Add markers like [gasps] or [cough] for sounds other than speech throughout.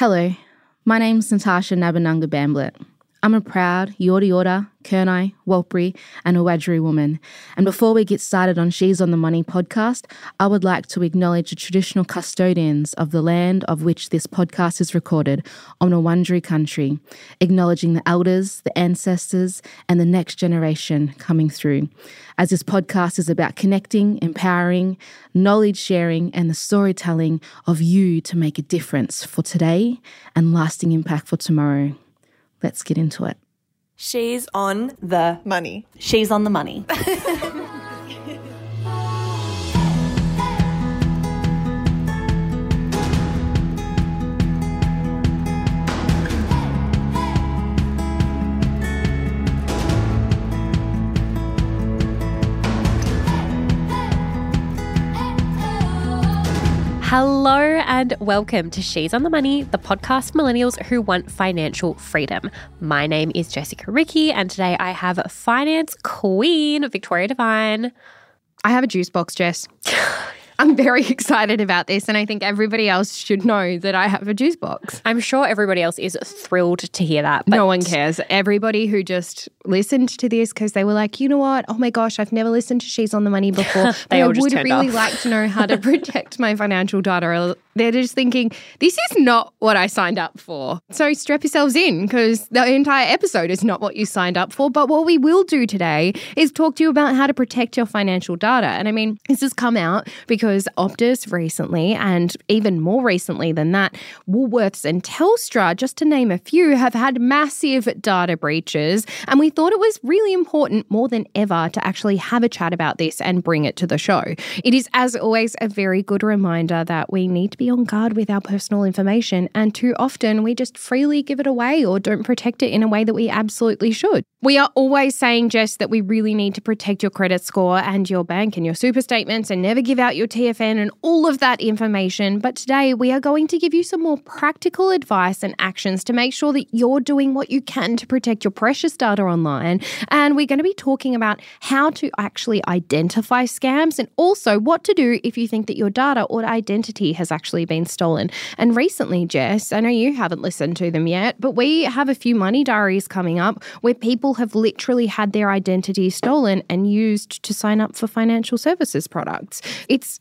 Hello, my name's Natasha Nabanunga Bamblett. I'm a proud Yorta Yorta, Kurnai, Warlpiri, and a Wiradjuri woman. And before we get started on She's on the Money podcast, I would like to acknowledge the traditional custodians of the land of which this podcast is recorded on Wurundjeri country, acknowledging the elders, the ancestors, and the next generation coming through. As this podcast is about connecting, empowering, knowledge sharing, and the storytelling of you to make a difference for today and lasting impact for tomorrow. Let's get into it. She's on the Money. She's on the money. [laughs] Hello and welcome to She's on the Money, the podcast for millennials who want financial freedom. My name is Jessica Ricky, and today I have finance queen Victoria Devine. I have a juice box, Jess. [laughs] I'm very [laughs] excited about this, and I think everybody else should know that I have a juice box. I'm sure everybody else is thrilled to hear that. But no one cares. Everybody who just listened to this because they were like, you know what? Oh my gosh, I've never listened to She's on the Money before. [laughs] They but I would really off. like to know how to [laughs] protect my financial data. They're just thinking, this is not what I signed up for. So strap yourselves in because the entire episode is not what you signed up for. But what we will do today is talk to you about how to protect your financial data. And I mean, this has come out because Optus recently, and even more recently than that, Woolworths and Telstra, just to name a few, have had massive data breaches. And we thought it was really important more than ever to actually have a chat about this and bring it to the show. It is, as always, a very good reminder that we need to be on guard with our personal information. And too often we just freely give it away or don't protect it in a way that we absolutely should. We are always saying, Jess, that we really need to protect your credit score and your bank and your super statements and never give out your TFN and all of that information. But today we are going to give you some more practical advice and actions to make sure that you're doing what you can to protect your precious data online. And we're going to be talking about how to actually identify scams and also what to do if you think that your data or identity has actually been stolen. And recently, Jess, I know you haven't listened to them yet, but we have a few money diaries coming up where people have literally had their identity stolen and used to sign up for financial services products. It's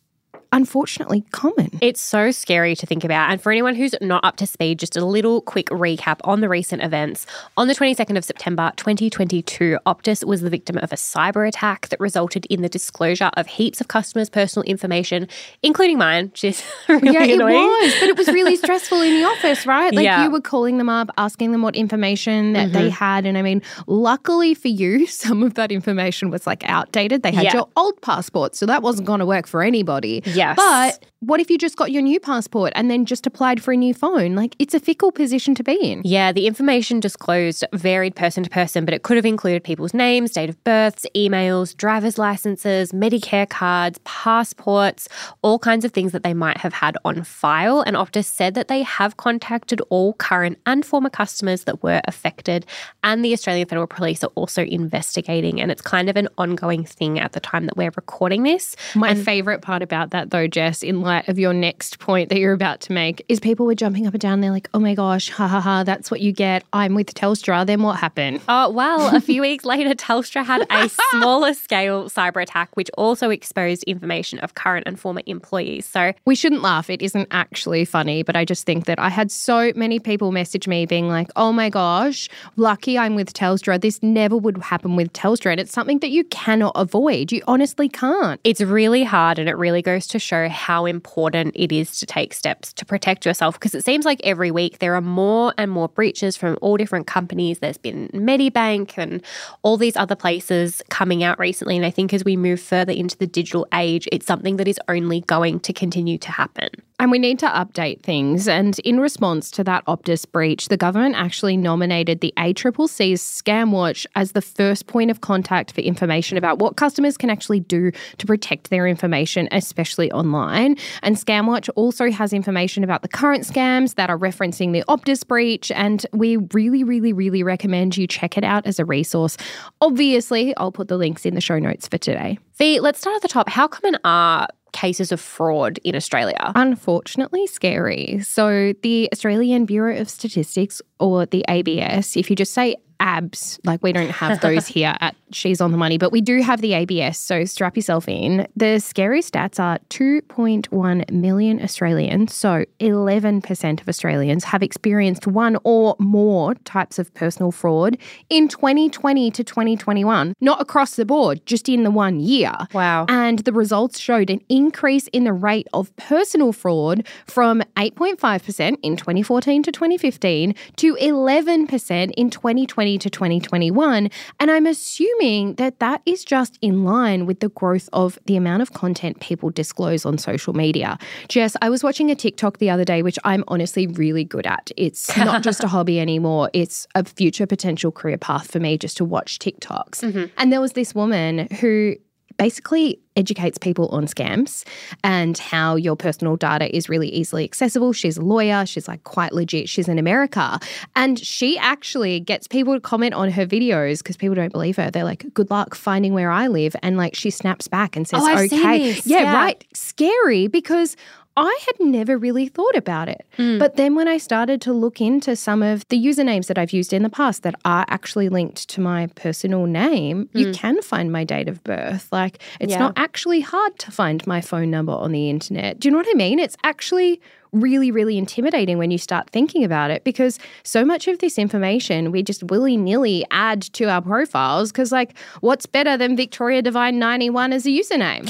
unfortunately common. It's so scary to think about. And for anyone who's not up to speed, just a little quick recap on the recent events. On the 22nd of September 2022, Optus was the victim of a cyber attack that resulted in the disclosure of heaps of customers' personal information, including mine, which is [laughs] really yeah, annoying. it was, but it was really [laughs] stressful in the office, right? Like Yeah. Mm-hmm. you were calling them up, asking them what information that they had, and I mean, luckily for you, [laughs] some of that information was like outdated. They had Yeah. your old passport, so that wasn't going to work for anybody. Yes. But what if you just got your new passport and then just applied for a new phone? Like it's a fickle position to be in. Yeah, the information disclosed varied person to person, but it could have included people's names, date of births, emails, driver's licenses, Medicare cards, passports, all kinds of things that they might have had on file. And Optus said that they have contacted all current and former customers that were affected, and the Australian Federal Police are also investigating. And it's kind of an ongoing thing at the time that we're recording this. My favorite part about that, though, Jess, in light of your next point that you're about to make, is people were jumping up and down. They're like, oh my gosh, ha ha ha, that's what you get. I'm with Telstra. Then what happened? Oh, well, a few [laughs] weeks later, Telstra had a smaller scale cyber attack, which also exposed information of current and former employees. So, We shouldn't laugh. It isn't actually funny, but I just think that I had so many people message me being like, oh my gosh, lucky I'm with Telstra. This never would happen with Telstra. And it's something that you cannot avoid. You honestly can't. it's really hard and it really goes to show how important it is to take steps to protect yourself because it seems like every week there are more and more breaches from all different companies. There's been Medibank and all these other places coming out recently. And I think as we move further into the digital age, it's something that is only going to continue to happen. And we need to update things. And in response to that Optus breach, the government actually nominated the ACCC's Scam Watch as the first point of contact for information about what customers can actually do to protect their information, especially online. And Scam Watch also has information about the current scams that are referencing the Optus breach. And we really, really, really recommend you check it out as a resource. Obviously, I'll put the links in the show notes for today. V, let's start at the top. How common are cases of fraud in Australia? Unfortunately, scary. So, the Australian Bureau of Statistics, or the ABS, if you just say abs. Like we don't have those [laughs] here at She's on the Money, but we do have the ABS. So strap yourself in. The scary stats are 2.1 million Australians, so 11% of Australians have experienced one or more types of personal fraud in 2020 to 2021. Not across the board, just in the one year. Wow. And the results showed an increase in the rate of personal fraud from 8.5% in 2014 to 2015 to 11% in 2020 to 2021. And I'm assuming that that is just in line with the growth of the amount of content people disclose on social media. Jess, I was watching a TikTok the other day, which I'm honestly really good at. It's [laughs] not just a hobby anymore, it's a future potential career path for me just to watch TikToks. Mm-hmm. And there was this woman who basically educates people on scams and how your personal data is really easily accessible. She's a lawyer, she's like quite legit, she's in America. And she actually gets people to comment on her videos because people don't believe her. They're like, good luck finding where I live. And like she snaps back and says, Oh, okay. this. Yeah, Yeah. right. Scary because I had never really thought about it. Hmm. But then when I started to look into some of the usernames that I've used in the past that are actually linked to my personal name, you can find my date of birth. Like it's Hmm. Yeah. not actually hard to find my phone number on the internet. Do you know what I mean? It's actually really, really intimidating when you start thinking about it because so much of this information we just willy nilly add to our profiles. Because, like, what's better than Victoria Devine 91 as a username?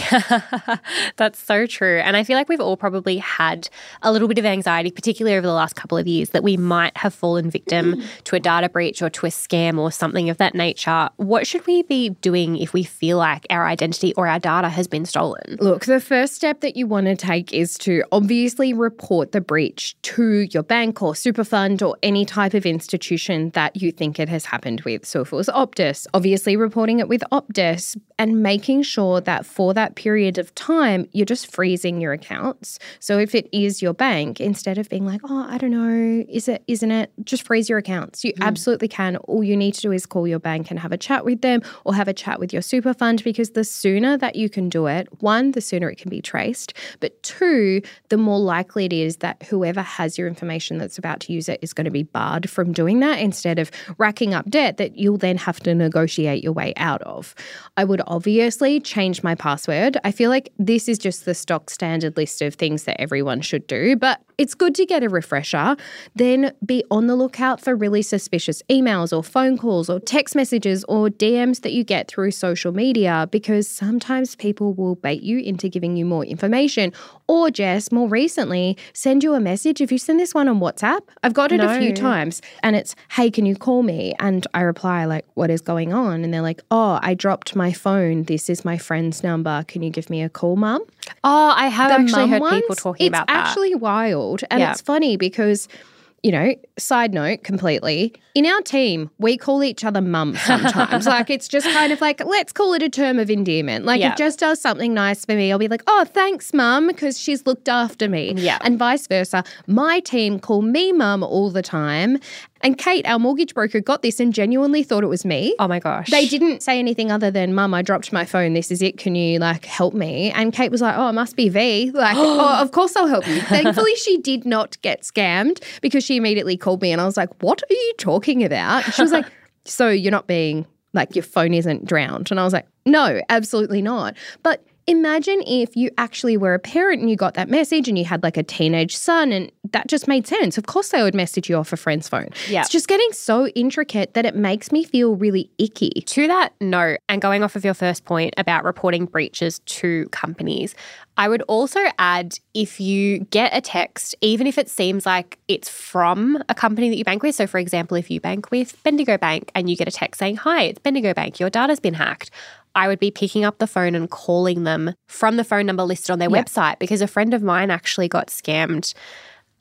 [laughs] That's so true. And I feel like we've all probably had a little bit of anxiety, particularly over the last couple of years, that we might have fallen victim mm. to a data breach or to a scam or something of that nature. What should we be doing if we feel like our identity or our data has been stolen? Look, the first step that you want to take is to obviously report the breach to your bank or super fund or any type of institution that you think it has happened with. So if it was Optus, obviously reporting it with Optus and making sure that for that period of time, you're just freezing your accounts. So if it is your bank, instead of being like, oh, I don't know, is it, isn't it? Just freeze your accounts. You mm. absolutely can. All you need to do is call your bank and have a chat with them or have a chat with your super fund because the sooner that you can do it, one, the sooner it can be traced, but two, the more likely it is that whoever has your information that's about to use it is going to be barred from doing that instead of racking up debt that you'll then have to negotiate your way out of. I would obviously change my password. I feel like this is just the stock standard list of things that everyone should do, but it's good to get a refresher. Then be on the lookout for really suspicious emails or phone calls or text messages or DMs that you get through social media because sometimes people will bait you into giving you more information. Or, Jess, more recently, send you a message. If you send this one on WhatsApp, I've got it a few times and it's, hey, can you call me? And I reply, like, what is going on? And they're like, oh, I dropped my phone. This is my friend's number. Can you give me a call, mum? Oh, I have actually heard ones, people talking about that. It's actually wild. And Yeah. it's funny because, you know, side note completely, in our team, we call each other mum sometimes. [laughs] like it's just kind of like, let's call it a term of endearment. Like Yeah. it just does something nice for me. I'll be like, oh, thanks, mum, because she's looked after me. Yeah. And vice versa. My team call me mum all the time. And Kate, our mortgage broker, got this and genuinely thought it was me. oh my gosh. They didn't say anything other than, Mum, I dropped my phone. This is it. Can you like help me? And Kate was like, Oh, it must be V. Like, [gasps] oh, of course I'll help you. [laughs] Thankfully, she did not get scammed because she immediately called me and I was like, What are you talking about? She was like, So you're not being like your phone isn't drowned. And I was like, No, absolutely not. But Imagine if you actually were a parent and you got that message and you had like a teenage son and that just made sense. Of course, they would message you off a friend's phone. Yeah. It's just getting so intricate that it makes me feel really icky. To that note, and going off of your first point about reporting breaches to companies, I would also add if you get a text, even if it seems like it's from a company that you bank with. So, for example, if you bank with Bendigo Bank and you get a text saying, Hi, it's Bendigo Bank, your data's been hacked. I would be picking up the phone and calling them from the phone number listed on their Yeah. website because a friend of mine actually got scammed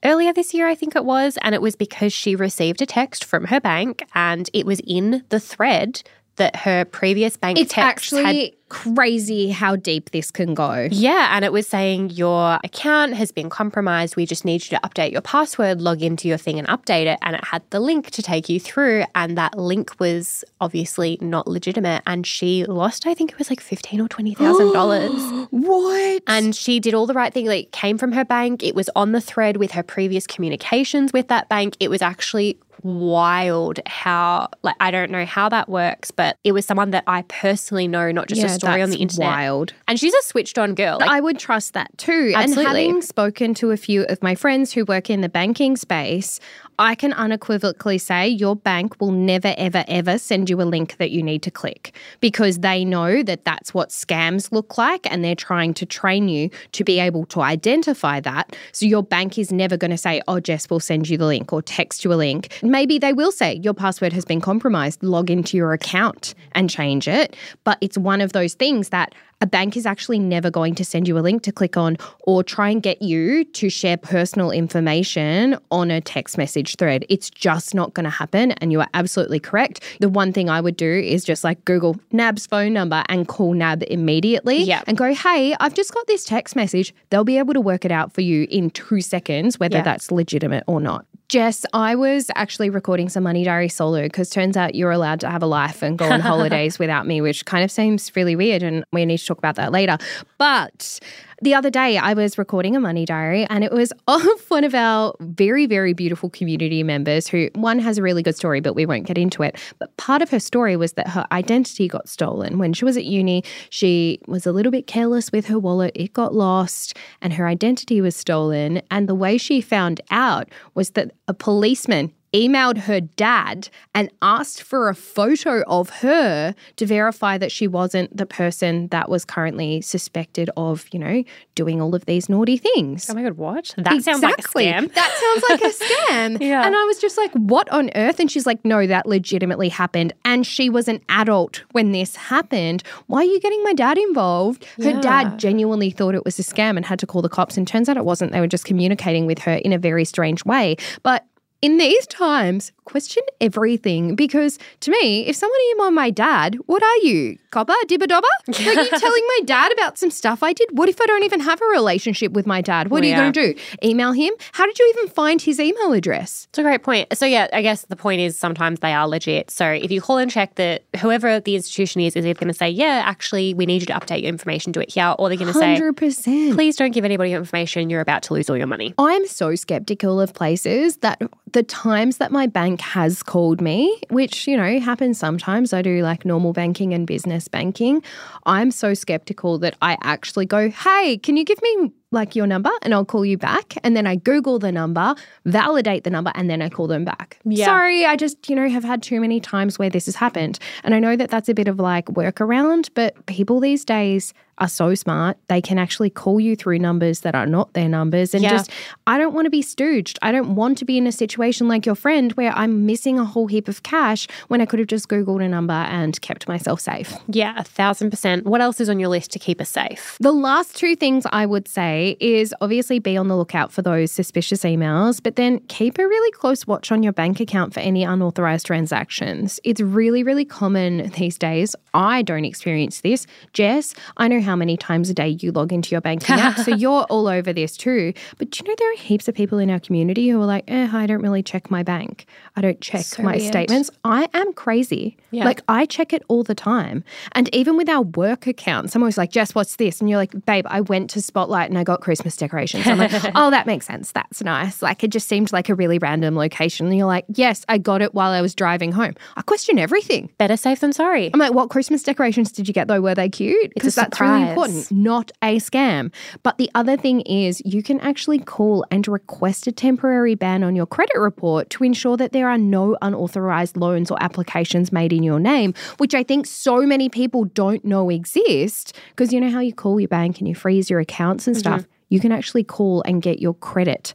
earlier this year, I think it was. And it was because she received a text from her bank and it was in the thread that her previous bank It's texts had actually crazy how deep this can go. Yeah, and it was saying your account has been compromised. We just need you to update your password, log into your thing, and update it. And it had the link to take you through, and that link was obviously not legitimate. And she lost, I think it was like fifteen or twenty thousand dollars. [gasps] What? And she did all the right thing. Like, came from her bank. It was on the thread with her previous communications with that bank. It was actually wild how like I don't know how that works, but it was someone that I personally know, not just a story on the internet. Wild. And she's a switched on girl. Like, I would trust that too. Absolutely. And having spoken to a few of my friends who work in the banking space, I can unequivocally say your bank will never, ever, ever send you a link that you need to click because they know that that's what scams look like and they're trying to train you to be able to identify that. So your bank is never going to say, oh, Jess will send you the link or text you a link. Maybe they will say your password has been compromised, log into your account and change it. But it's one of those things that a bank is actually never going to send you a link to click on or try and get you to share personal information on a text message thread. It's just not going to happen. And you are absolutely correct. The one thing I would do is just like Google NAB's phone number and call NAB immediately Yeah. and go, hey, I've just got this text message. They'll be able to work it out for you in two seconds, whether Yeah. that's legitimate or not. Jess, I was actually recording some Money Diary solo because turns out you're allowed to have a life and go on [laughs] holidays without me, which kind of seems really weird. And we need to talk about that later. But the other day, I was recording a Money Diary and it was [laughs] of one of our very, very beautiful community members who, one, has a really good story, but we won't get into it. But part of her story was that her identity got stolen. When she was at uni, she was a little bit careless with her wallet, it got lost, and her identity was stolen. And the way she found out was that a policeman emailed her dad and asked for a photo of her to verify that she wasn't the person that was currently suspected of, you know, doing all of these naughty things. oh my God, what? That sounds like a scam. [laughs] That sounds like a [laughs] scam. Yeah. And I was just like, what on earth? And she's like, no, that legitimately happened. And she was an adult when this happened. Why are you getting my dad involved? Her Yeah. dad genuinely thought it was a scam and had to call the cops. And turns out it wasn't. They were just communicating with her in a very strange way. But in these times, question everything because to me, if someone emailed my dad, what are you? Copper? Dibba dobber? [laughs] Like you telling my dad about some stuff I did? What if I don't even have a relationship with my dad? What are you Yeah. going to do? Email him? How did you even find his email address? It's a great point. So yeah, I guess the point is sometimes they are legit. So if you call and check that whoever the institution is is either going to say, yeah, actually, we need you to update your information, do it here, or they're going to say, 100%. please don't give anybody your information. You're about to lose all your money. I'm so skeptical of places that the times that my bank has called me, which, you know, happens sometimes, I do like normal banking and business banking. I'm so skeptical that I actually go, hey, can you give me like your number and I'll call you back? And then I Google the number, validate the number, and then I call them back. Yeah. Sorry, I just, you know, have had too many times where this has happened. And I know that that's a bit of like workaround, but people these days are so smart. They can actually call you through numbers that are not their numbers. And Yeah. just, I don't want to be stooged. I don't want to be in a situation like your friend where I'm missing a whole heap of cash when I could have just Googled a number and kept myself safe. Yeah, a thousand percent. What else is on your list to keep us safe? The last two things I would say is obviously be on the lookout for those suspicious emails, but then keep a really close watch on your bank account for any unauthorized transactions. It's really, really common these days. I don't experience this. Jess, I know how many times a day you log into your banking app, so [laughs] you're all over this too. But do you know there are heaps of people in our community who are like, eh, I don't really check my bank. I don't check So my weird. statements. I am crazy. Yeah. Like I check it all the time. And even with our work account, someone was like, Jess, what's this? And you're like, babe, I went to Spotlight and I got Christmas decorations. I'm like, [laughs] oh, that makes sense. That's nice. Like it just seemed like a really random location. And you're like, yes, I got it while I was driving home. I question everything. Better safe than sorry. I'm like, what Christmas decorations did you get though? Were they cute? Because that's really important, not a scam. But the other thing is, you can actually call and request a temporary ban on your credit report to ensure that there are no unauthorized loans or applications made in your name, which I think so many people don't know exist. Because you know how you call your bank and you freeze your accounts and mm-hmm. stuff? You can actually call and get your credit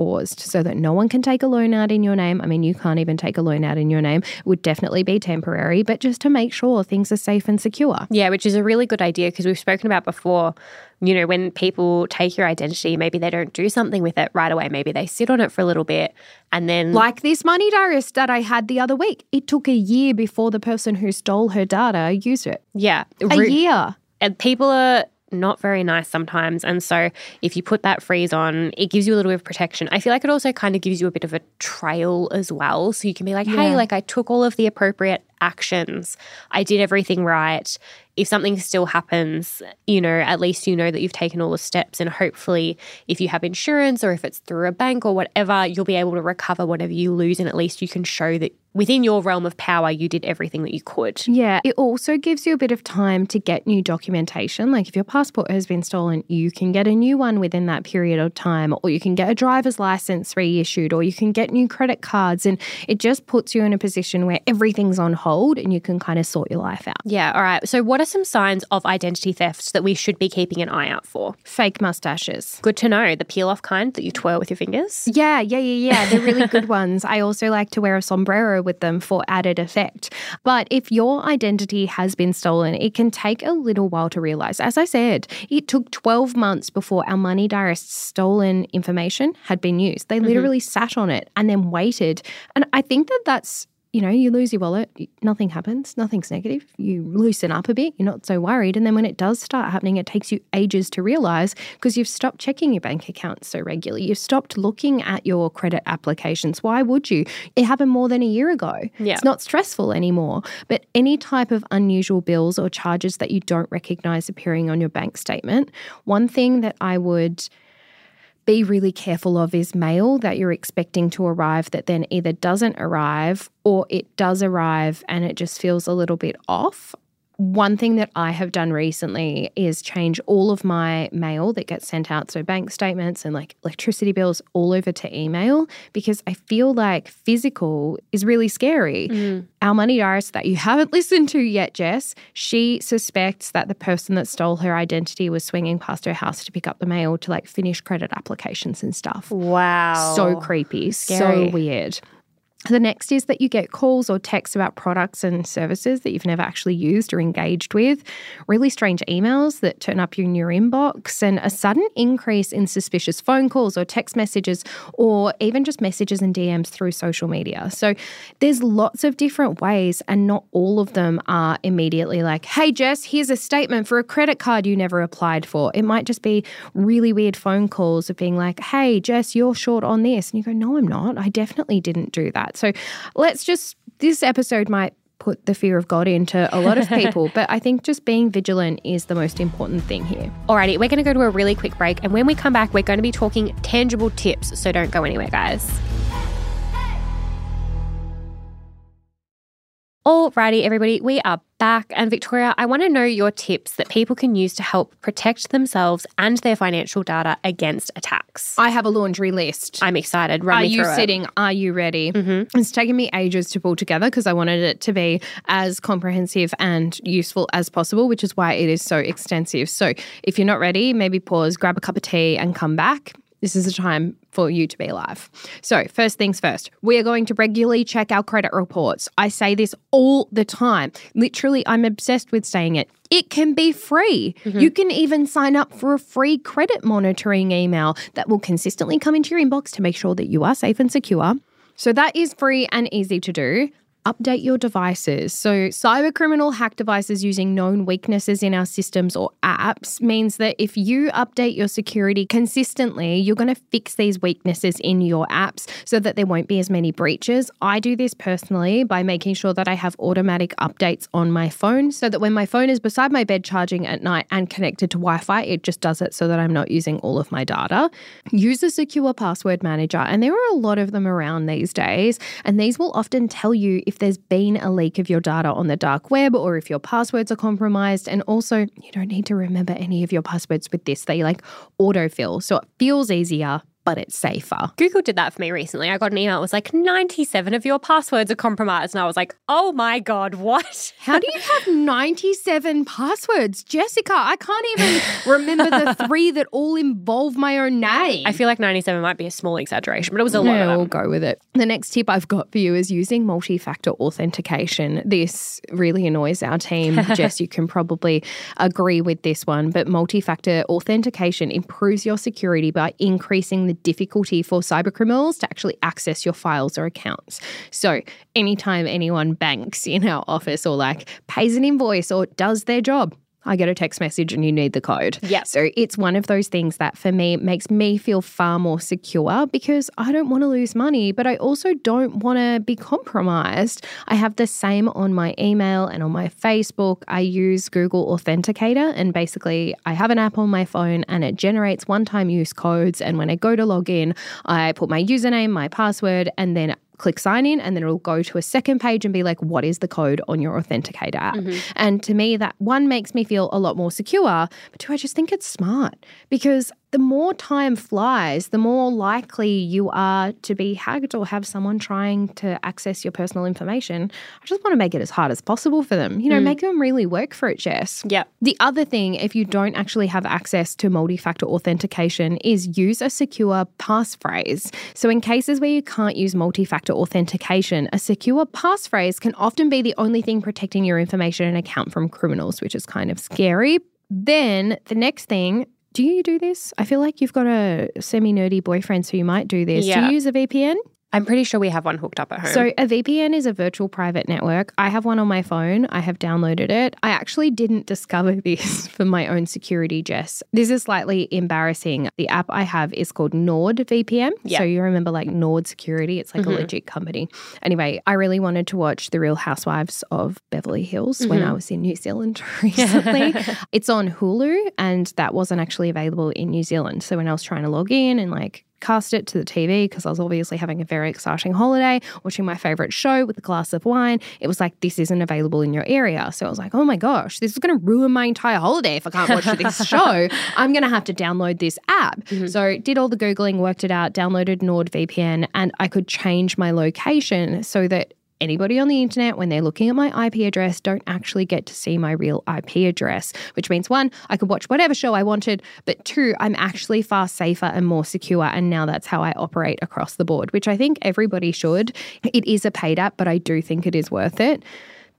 paused so that no one can take a loan out in your name. I mean, you can't even take a loan out in your name. It would definitely be temporary, but just to make sure things are safe and secure. Yeah, which is a really good idea because we've spoken about before. You know, when people take your identity, maybe they don't do something with it right away. Maybe they sit on it for a little bit and then. Like this money diarist that I had the other week. It took a year before the person who stole her data used it. yeah. A Ru- year. and people are not very nice sometimes. And so if you put that freeze on, it gives you a little bit of protection. I feel like it also kind of gives you a bit of a trail as well. So you can be like, hey, Yeah. like I took all of the appropriate actions, I did everything right. If something still happens, you know, at least you know that you've taken all the steps. And hopefully, if you have insurance or if it's through a bank or whatever, you'll be able to recover whatever you lose. And at least you can show that within your realm of power, you did everything that you could. Yeah, it also gives you a bit of time to get new documentation. Like if your passport has been stolen, you can get a new one within that period of time, or you can get a driver's license reissued, or you can get new credit cards. And it just puts you in a position where everything's on hold and you can kind of sort your life out. Yeah. All right. So, what are some signs of identity thefts that we should be keeping an eye out for? Fake mustaches. Good to know. The peel off kind that you twirl with your fingers. Yeah, yeah, yeah, yeah. They're really good [laughs] ones. I also like to wear a sombrero with them for added effect. But if your identity has been stolen, it can take a little while to realize. As I said, it took 12 months before our money diarist's stolen information had been used. They mm-hmm. literally sat on it and then waited. And I think that that's you know, you lose your wallet, nothing happens, nothing's negative. You loosen up a bit, you're not so worried. And then when it does start happening, it takes you ages to realize because you've stopped checking your bank account so regularly. You've stopped looking at your credit applications. Why would you? It happened more than a year ago. Yeah. It's not stressful anymore. But any type of unusual bills or charges that you don't recognize appearing on your bank statement, one thing that I would be really careful of is mail that you're expecting to arrive that then either doesn't arrive or it does arrive and it just feels a little bit off. One thing that I have done recently is change all of my mail that gets sent out, so bank statements and like electricity bills, all over to email because I feel like physical is really scary. Mm. Our money diarist that you haven't [laughs] listened to yet, Jess, she suspects that the person that stole her identity was swinging past her house to pick up the mail to like finish credit applications and stuff. Wow. So creepy, Scary. so weird. The next is that you get calls or texts about products and services that you've never actually used or engaged with, really strange emails that turn up in your inbox, and a sudden increase in suspicious phone calls or text messages, or even just messages and DMs through social media. So there's lots of different ways, and not all of them are immediately like, hey, Jess, here's a statement for a credit card you never applied for. It might just be really weird phone calls of being like, hey, Jess, you're short on this. And you go, no, I'm not. I definitely didn't do that. So let's just, this episode might put the fear of God into a lot of [laughs] people, but I think just being vigilant is the most important thing here. Alrighty, we're going to go to a really quick break. And when we come back, we're going to be talking tangible tips. So don't go anywhere, guys. Alrighty, everybody, we are back. And Victoria, I want to know your tips that people can use to help protect themselves and their financial data against attacks. I have a laundry list. I'm excited. Run Are you through it. sitting? Are you ready? Mm-hmm. It's taken me ages to pull together because I wanted it to be as comprehensive and useful as possible, which is why it is so extensive. So if you're not ready, maybe pause, grab a cup of tea, and come back. This is the time for you to be alive. So, first things first, we are going to regularly check our credit reports. I say this all the time. Literally, I'm obsessed with saying it. It can be free. Mm-hmm. You can even sign up for a free credit monitoring email that will consistently come into your inbox to make sure that you are safe and secure. So, that is free and easy to do. Update your devices. So, cybercriminal hack devices using known weaknesses in our systems or apps means that if you update your security consistently, you're going to fix these weaknesses in your apps so that there won't be as many breaches. I do this personally by making sure that I have automatic updates on my phone so that when my phone is beside my bed charging at night and connected to Wi Fi, it just does it so that I'm not using all of my data. Use a secure password manager, and there are a lot of them around these days, and these will often tell you if there's been a leak of your data on the dark web or if your passwords are compromised. And also, you don't need to remember any of your passwords with this. They like autofill. So it feels easier, but it's safer. Google did that for me recently. I got an email. It was like 97 of your passwords are compromised. And I was like, oh my God, what? How do you [laughs] have 97 passwords? Jessica, I can't even remember the [laughs] three that all involve my own name. I feel like 97 might be a small exaggeration, but it was a lot Yeah, we'll go with it. The next tip I've got for you is using multi factor authentication. This really annoys our team. [laughs] Jess, you can probably agree with this one, but multi factor authentication improves your security by increasing the difficulty for cybercriminals to actually access your files or accounts. So, anytime anyone banks in our office or like pays an invoice or does their job, I get a text message and you need the code. Yep. So it's one of those things that for me makes me feel far more secure because I don't want to lose money, but I also don't want to be compromised. I have the same on my email and on my Facebook. I use Google Authenticator and basically I have an app on my phone and it generates one time use codes. And when I go to log in, I put my username, my password, and then click sign in and then it'll go to a second page and be like what is the code on your authenticator app? Mm-hmm. And to me that one makes me feel a lot more secure but two i just think it's smart? Because the more time flies the more likely you are to be hacked or have someone trying to access your personal information i just want to make it as hard as possible for them you know mm. make them really work for it jess Yep. the other thing, if you don't actually have access to multi factor authentication, is use a secure passphrase. So, in cases where you can't use multi factor authentication, a secure passphrase can often be the only thing protecting your information and account from criminals, which is kind of scary. Then, the next thing, do you do this? I feel like you've got a semi nerdy boyfriend, so you might do this. Do you use a VPN? I'm pretty sure we have one hooked up at home. So, a VPN is a virtual private network. I have one on my phone. I have downloaded it. I actually didn't [laughs] discover this for my own security, Jess. This is slightly embarrassing. The app I have is called NordVPN. Yeah. So, you remember like Nord Security? It's like a mm-hmm. legit company. Anyway, I really wanted to watch The Real Housewives of Beverly Hills when mm-hmm. I was in New Zealand [laughs] [laughs] recently. it's on Hulu, and that wasn't actually available in New Zealand. So, when I was trying to log in and like cast it to the TV because I was obviously having a very exciting holiday, watching my favorite show with a glass of wine. It was like, this isn't available in your area. So I was like, oh my gosh, this is going to ruin my entire holiday if I can't watch this [laughs] show. I'm going to have to download this app. Mm-hmm. So did all the Googling, worked it out, downloaded NordVPN, and I could change my location so that anybody on the internet, when they're looking at my IP address, don't actually get to see my real IP address, which means one, I could watch whatever show I wanted, but two, I'm actually far safer and more secure. And now that's how I operate across the board, which I think everybody should. It is a paid app, but I do think it is worth it.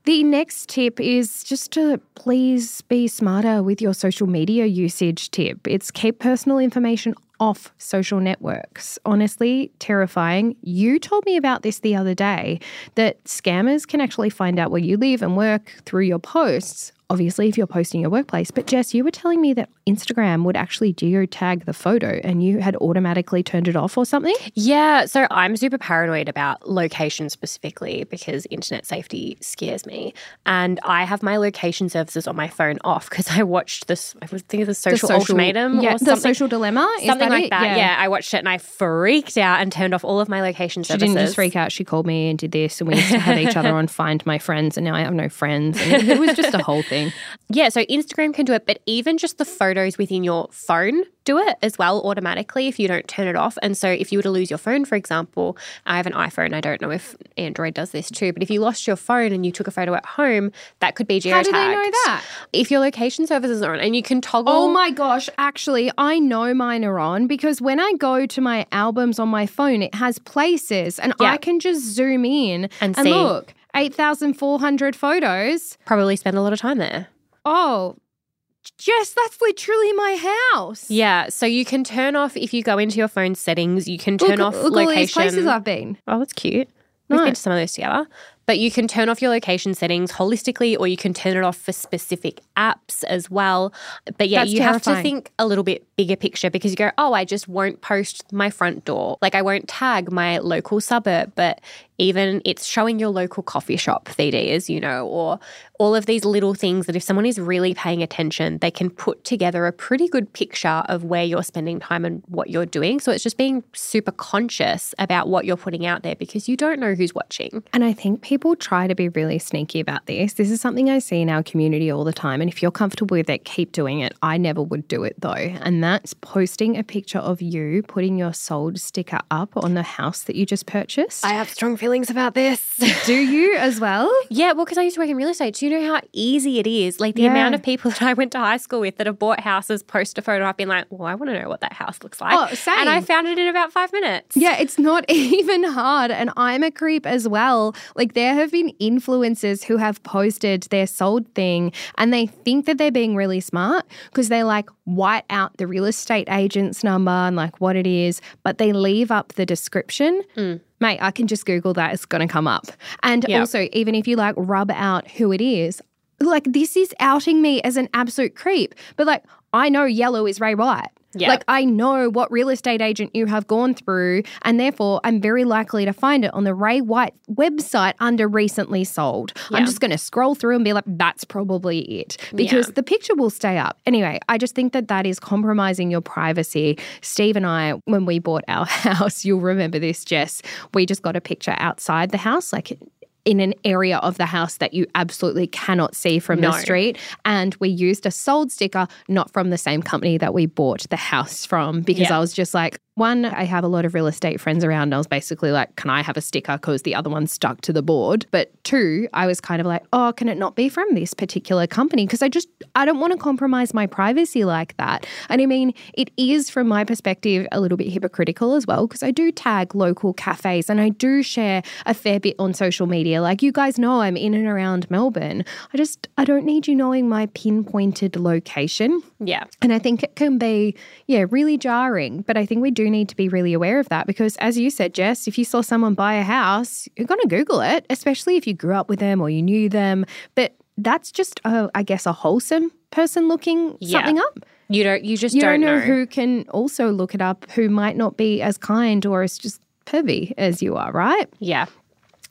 The next tip is just to please be smarter with your social media usage tip. It's keep personal information off social networks. Honestly, terrifying. You told me about this the other day that scammers can actually find out where you live and work through your posts. Obviously, if you're posting your workplace. But Jess, you were telling me that Instagram would actually geotag the photo and you had automatically turned it off or something? Yeah, so I'm super paranoid about location specifically because internet safety scares me. And I have my location services on my phone off because I watched this, I was thinking the social, ultimatum yeah, or the social dilemma. Is something that like it? that. Yeah. I watched it and I freaked out and turned off all of my location She services. She didn't just freak out. She called me and did this, and we used to have each other on [laughs] Find My Friends, and now I have no friends. And it, it was just a whole thing. [laughs] Yeah, so Instagram can do it, but even just the photos within your phone do it as well automatically if you don't turn it off. And so if you were to lose your phone, for example, I have an iPhone. I don't know if Android does this too, but if you lost your phone and you took a photo at home, that could be geotagged. How do they know that? If your location services are on and you can toggle. Oh my gosh, actually, I know mine are on because when I go to my albums on my phone, it has places and Yeah. I can just zoom in And and see. look. 8,400 photos. Probably spend a lot of time there. Oh, Jess, that's literally my house. Yeah, so you can turn off if you go into your phone settings. You can turn Look, off look all these location. places I've been. Oh, that's cute. We've been Nice. to some of those together. But you can turn off your location settings holistically, or you can turn it off for specific apps as well. But yeah, That's you have to think a little bit bigger picture because you go, oh, I just won't post my front door. Like I won't tag my local suburb, but even it's showing your local coffee shop VDs, you know, or all of these little things that if someone is really paying attention, they can put together a pretty good picture of where you're spending time and what you're doing. So it's just being super conscious about what you're putting out there because you don't know who's watching. And I think people try to be really sneaky about this. This is something I see in our community all the time. And if you're comfortable with it, keep doing it. I never would do it though. And that's posting a picture of you putting your sold sticker up on the house that you just purchased. I have strong feelings about this. [laughs] do you as well? Yeah, well, because I used to work in real estate. Do you know how easy it is? Like the Yeah. amount of people [laughs] that I went to high school with that have bought houses, post a photo up, been like, well, I want to know what that house looks like. Oh, same. And I found it in about five minutes. Yeah, it's not [laughs] even hard. And I'm a creep as well. Like, there have been influencers who have posted their sold thing and they think that they're being really smart because they like white out the real estate agent's number and like what it is, but they leave up the description. Mm. Mate, I can just Google that. It's going to come up. And Yeah. also, even if you like rub out who it is, like this is outing me as an absolute creep. But like, I know yellow is Ray White. Yeah. Like I know what real estate agent you have gone through, and therefore I'm very likely to find it on the Ray White website under recently sold. I'm just going to scroll through and be like, that's probably it because Yeah. the picture will stay up. Anyway, I just think that that is compromising your privacy. Steve and I, when we bought our [laughs] house, you'll remember this, Jess, we just got a picture outside the house, like in an area of the house that you absolutely cannot see from the street. And we used a sold sticker, not from the same company that we bought the house from, because Yeah. I was just like, one, I have a lot of real estate friends around. And I was basically like, can I have a sticker? Because the other one stuck to the board. But two, I was kind of like, oh, can it not be from this particular company? Because I just, I don't want to compromise my privacy like that. And I mean, it is, from my perspective, a little bit hypocritical as well, because I do tag local cafes and I do share a fair bit on social media. Like you guys know, I'm in and around Melbourne. I just, I don't need you knowing my pinpointed location. Yeah. And I think it can be, yeah, really jarring. But I think we do need to be really aware of that because, as you said, Jess, if you saw someone buy a house, you're going to Google it, especially if you grew up with them or you knew them. But that's just, a, I guess, a wholesome person looking Yeah. something up. You don't, you just You don't, don't know know. who can also look it up who might not be as kind or as just pervy as you are, right? Yeah.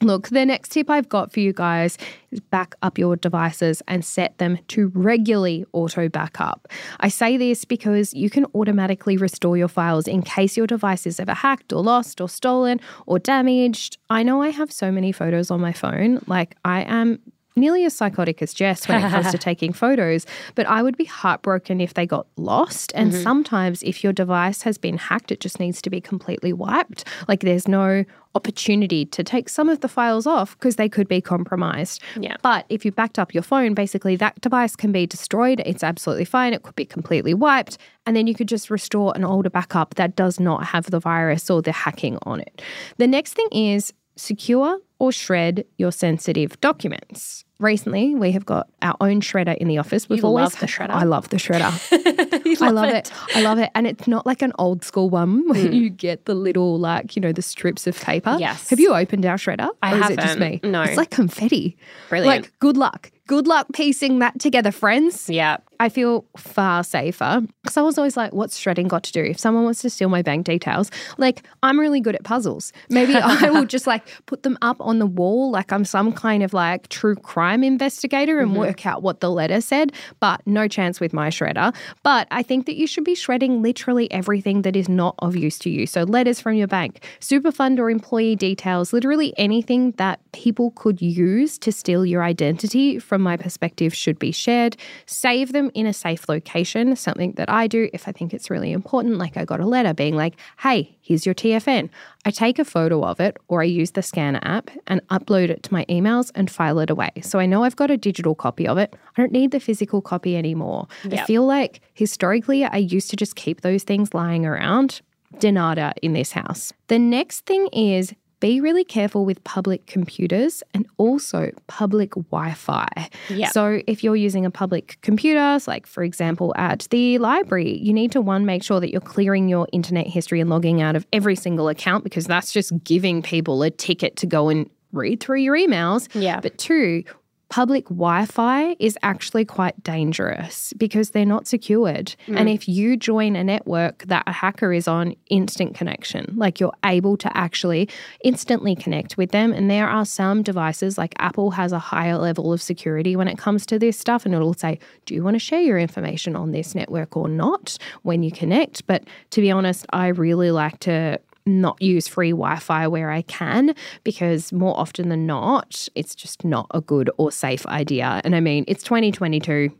Look, the next tip I've got for you guys is back up your devices and set them to regularly auto backup. I say this because you can automatically restore your files in case your device is ever hacked or lost or stolen or damaged. I know I have so many photos on my phone. Like, I am nearly as psychotic as Jess when it comes to [laughs] taking photos, but I would be heartbroken if they got lost. And mm-hmm. sometimes, if your device has been hacked, it just needs to be completely wiped. Like, there's no opportunity to take some of the files off because they could be compromised. Yeah. But if you backed up your phone, basically that device can be destroyed. It's absolutely fine. It could be completely wiped. And then you could just restore an older backup that does not have the virus or the hacking on it. The next thing is secure or shred your sensitive documents. Recently, we have got our own shredder in the office. We've You always love the shredder? I love the shredder. [laughs] I love it. I love it. And it's not like an old school one where mm. you get the little, like, you know, the strips of paper. Yes. Have you opened our shredder? I or is it just me? No. It's like confetti. Brilliant. Like, good luck. Good luck piecing that together, friends. Yeah. I feel far safer because I was always like, what's shredding got to do? If someone wants to steal my bank details, like, I'm really good at puzzles. Maybe [laughs] I will just like put them up on the wall, like I'm some kind of like true crime investigator and mm-hmm. work out what the letter said, but no chance with my shredder. But I think that you should be shredding literally everything that is not of use to you. So, letters from your bank, super fund or employee details, literally anything that people could use to steal your identity, from my perspective, should be shared. Save them in a safe location, something that I do if I think it's really important. Like I got a letter being like, hey, here's your TFN. I take a photo of it or I use the scanner app and upload it to my emails and file it away. So I know I've got a digital copy of it. I don't need the physical copy anymore. I feel like historically I used to just keep those things lying around. Denada in this house. The next thing is be really careful with public computers and also public Wi Fi. Yeah. So, if you're using a public computer, so like for example at the library, you need to one, make sure that you're clearing your internet history and logging out of every single account because that's just giving people a ticket to go and read through your emails. Yeah. But two, public Wi Fi is actually quite dangerous because they're not secured. Mm. And if you join a network that a hacker is on, instant connection, like you're able to actually instantly connect with them. And there are some devices, like Apple has a higher level of security when it comes to this stuff. And it'll say, Do you want to share your information on this network or not when you connect? But to be honest, I really like to not use free Wi Fi where I can because more often than not, it's just not a good or safe idea. And I mean, it's 2022.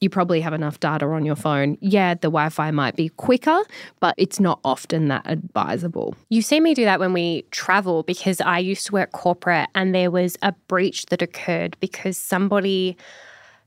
you probably have enough data on your phone. Yeah, the Wi Fi might be quicker, but it's not often that advisable. You see me do that when we travel because I used to work corporate and there was a breach that occurred because somebody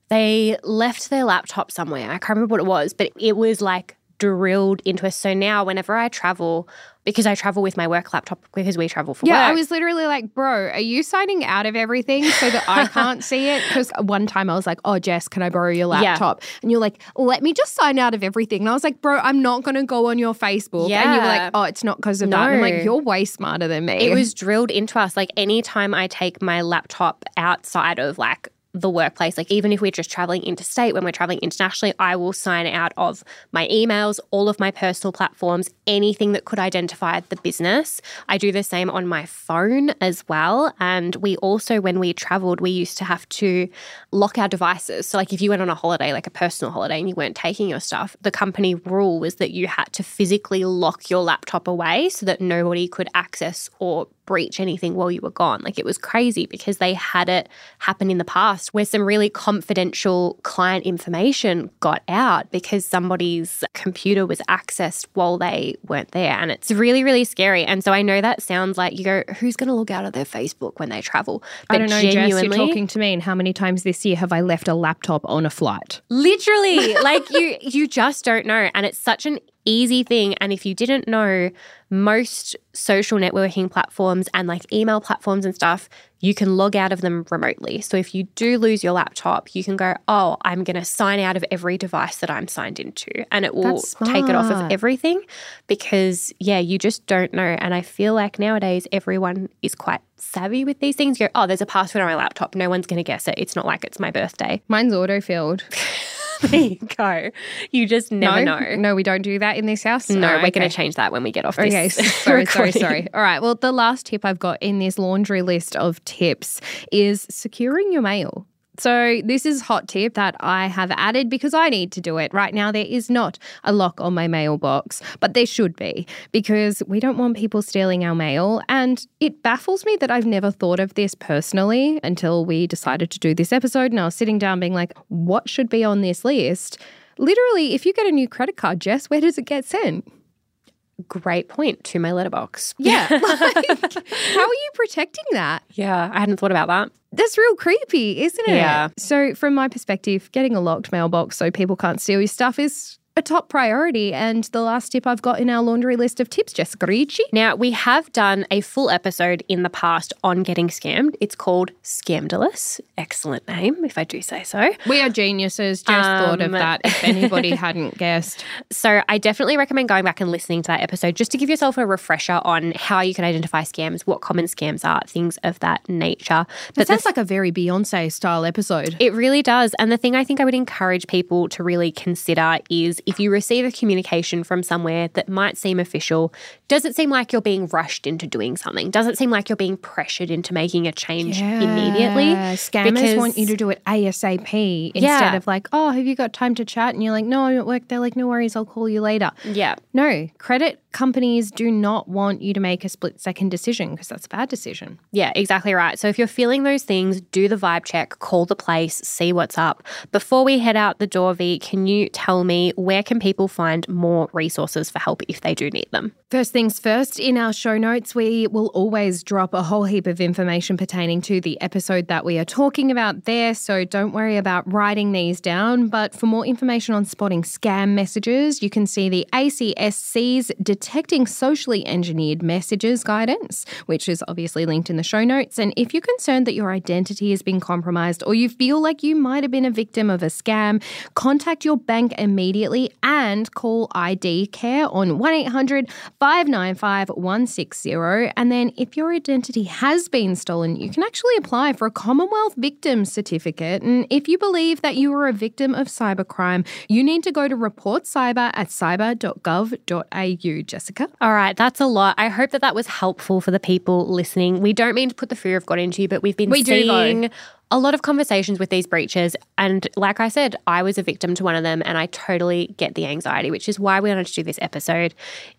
they left their laptop somewhere. I can't remember what it was, but it was like drilled into us. So now whenever I travel, because I travel with my work laptop because we travel for Yeah, work. I was literally like, bro, are you signing out of everything so that I [laughs] can't see it? Because one time I was like, oh, Jess, can I borrow your Yeah. laptop? And you're like, let me just sign out of everything. And I was like, bro, I'm not going to go on your Facebook. Yeah. And you were like, oh, it's not because of that. And I'm like, you're way smarter than me. it was [laughs] drilled into us. Like anytime I take my laptop outside of like the workplace, like even if we're just traveling interstate, when we're traveling internationally, I will sign out of my emails, all of my personal platforms, anything that could identify the business. I do the same on my phone as well. And we also, when we traveled, we used to have to lock our devices. So, like if you went on a holiday, like a personal holiday, and you weren't taking your stuff, the company rule was that you had to physically lock your laptop away so that nobody could access or breach anything while you were gone. Like it was crazy because they had it happen in the past where some really confidential client information got out because somebody's computer was accessed while they weren't there. And it's really, really scary. And so I know that sounds like you go, who's going to look out of their Facebook when they travel? I don't know, Jess, you're talking to me. And how many times this year have I left a laptop on a flight? Literally, [laughs] like you you just don't know and it's such an easy thing and if you didn't know most social networking platforms and like email platforms and stuff, you can log out of them remotely. So if you do lose your laptop, you can go, "Oh, I'm going to sign out of every device that I'm signed into." And it will take it off of everything because yeah, you just don't know and I feel like nowadays everyone is quite savvy with these things. You go, "Oh, there's a password on my laptop. No one's going to guess it. It's not like it's my birthday." Mine's autofilled. There [laughs] [laughs] you go. You just never no, know. no, we don't do that in this house. No, Oh, we're going to change that when we get off this. Okay, [laughs] sorry, sorry, sorry. All right. Well, the last tip I've got in this laundry list of tips is securing your mail. So, this is hot tip that I have added because I need to do it. Right now, there is not a lock on my mailbox, but there should be because we don't want people stealing our mail. And it baffles me that I've never thought of this personally until we decided to do this episode. And I was sitting down being like, what should be on this list? Literally, if you get a new credit card, Jess, where does it get sent? Great point to my letterbox. Yeah. [laughs] [laughs] Like, how are you protecting that? Yeah, I hadn't thought about that. That's real creepy, isn't it? Yeah. So, from my perspective, getting a locked mailbox so people can't steal your stuff is a top priority. And the last tip I've got in our laundry list of tips, Jessica Ricci. Now, we have done a full episode in the past on getting scammed. It's called Scamdalous. Excellent name, if I do say so. We are geniuses. Just thought of Um, that if anybody [laughs] hadn't guessed. So, I definitely recommend going back and listening to that episode just to give yourself a refresher on how you can identify scams, what common scams are, things of that nature. That But the sounds like a very Beyonce style episode. It really does. And the thing I think I would encourage people to really consider is if you receive a communication from somewhere that might seem official, does it seem like you're being rushed into doing something? Does it seem like you're being pressured into making a change immediately? Yeah, Scammers Because- want you to do it ASAP instead Yeah. of like, oh, have you got time to chat? And you're like, no, I'm at work. They're like, no worries, I'll call you later. Yeah. No, credit companies do not want you to make a split second decision because that's a bad decision. Yeah, exactly right. So if you're feeling those things, do the vibe check, call the place, see what's up. Before we head out the door, V, can you tell me where can people find more resources for help if they do need them? First things first, in our show notes, we will always drop a whole heap of information pertaining to the episode that we are talking about there. So don't worry about writing these down. But for more information on spotting scam messages, you can see the ACSC's Detecting Socially Engineered Messages guidance, which is obviously linked in the show notes. And if you're concerned that your identity has been compromised or you feel like you might have been a victim of a scam, contact your bank immediately and call IDCARE on 1 800 595 160. And then if your identity has been stolen, you can actually apply for a Commonwealth Victim Certificate. And if you believe that you are a victim of cybercrime, you need to go to reportcyber at cyber.gov.au. Jessica? All right, that's a lot. I hope that that was helpful for the people listening. We don't mean to put the fear of God into you, but we've been We seeing a lot of conversations with these breaches. And like I said, I was a victim to one of them and I totally get the anxiety, which is why we wanted to do this episode.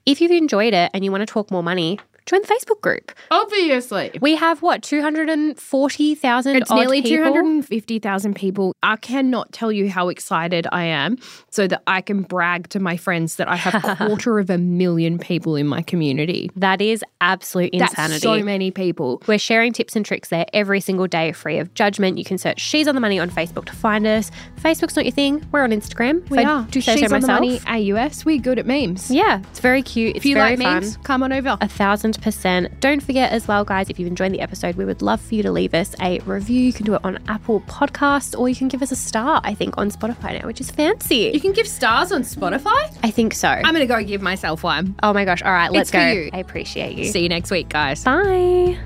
If you've enjoyed it and you want to talk more money, join the Facebook group. Obviously. We have what, 240,000 It's nearly 250,000 people. I cannot tell you how excited I am so that I can brag to my friends that I have a [laughs] quarter of a million people in my community. That is absolute insanity. That's so many people. We're sharing tips and tricks there every single day, free of judgment. You can search She's on the Money on Facebook to find us. Facebook's not your thing. We're on Instagram. We If I are. Do say She's so on myself. the money AUS. We're good at memes. Yeah, it's very cute. It's If you very like fun. memes, come on over. A thousand percent. Don't forget as well, guys, if you've enjoyed the episode, we would love for you to leave us a review. You can do it on Apple Podcasts or you can give us a star, I think, on Spotify now, which is fancy. You can give stars on Spotify. I think so. I'm going to go give myself one. oh my gosh. All right, let's It's for go. you. I appreciate you. See you next week, guys. Bye.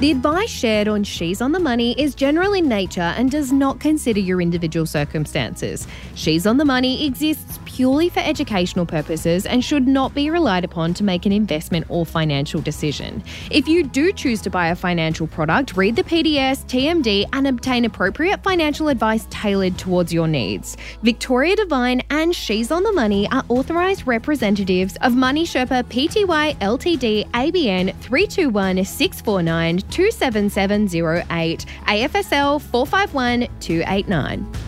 The advice shared on She's on the Money is general in nature and does not consider your individual circumstances. She's on the Money exists purely for educational purposes and should not be relied upon to make an investment or financial decision. If you do choose to buy a financial product, read the PDS, TMD, and obtain appropriate financial advice tailored towards your needs. Victoria Devine and She's on the Money are authorised representatives of Money Sherpa Pty Ltd ABN 321 649 27708 AFSL 451 289.